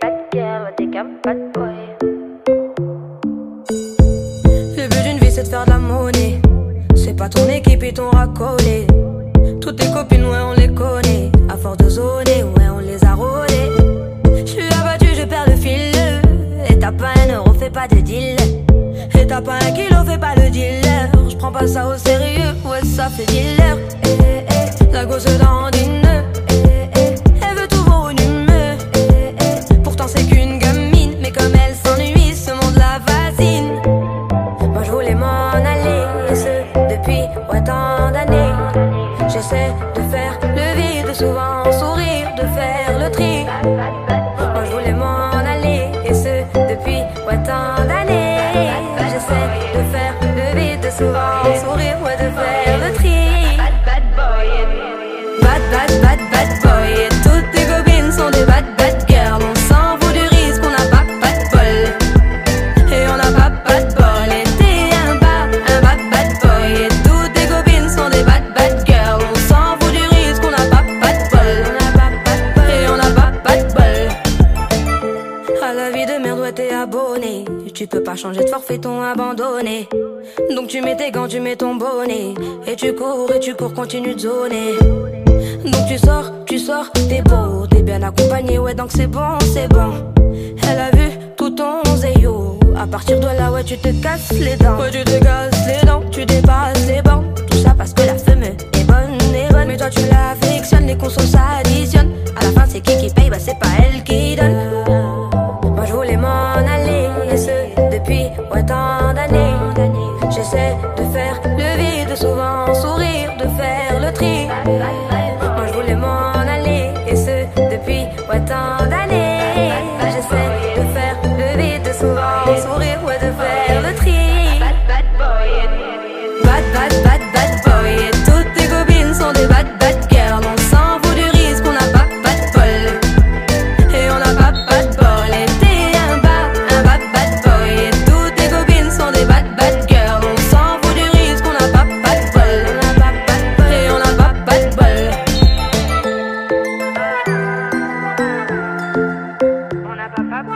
bad girls, t'es qu'un bad boy. Le but d'une vie c'est de faire de la monnaie. C'est pas ton équipe et ton racolé. Toutes tes copines, ouais, on les connaît. À force de zoner, ouais, on les a rôlées. J'suis abattu, je perds le fil. Et t'as pas un euro, fais pas de deal. Et t'as pas un kilo, fais pas le dealer. J'prends pas ça au sérieux, ouais, ça fait dealer. Eh, eh, eh. La gosse dandine. J'essaie de faire le vide, souvent sourire, de faire le tri. Moi je voulais m'en aller, et ce depuis ouais, tant d'années. J'essaie de faire le vide, souvent la vie de merde, ouais, t'es abonné. Tu peux pas changer de forfait, ton abandonné. Donc tu mets tes gants, tu mets ton bonnet. Et tu cours, et tu cours, continue de zoner. Donc tu sors, tu sors, t'es beau, t'es bien accompagné, ouais, donc c'est bon, c'est bon. Elle a vu tout ton zéyo. À partir de là, ouais, tu te casses les dents. Ouais, tu te casses les dents, J'essaie de faire le vide, souvent sourire, de faire le tri.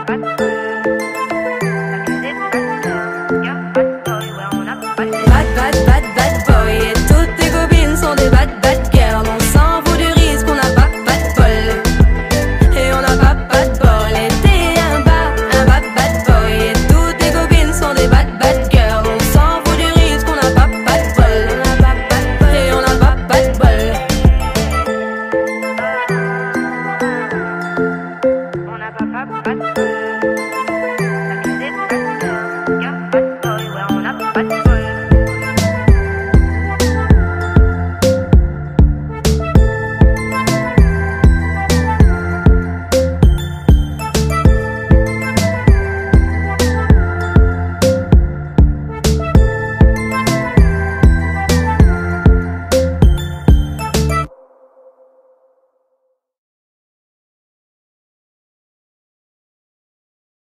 安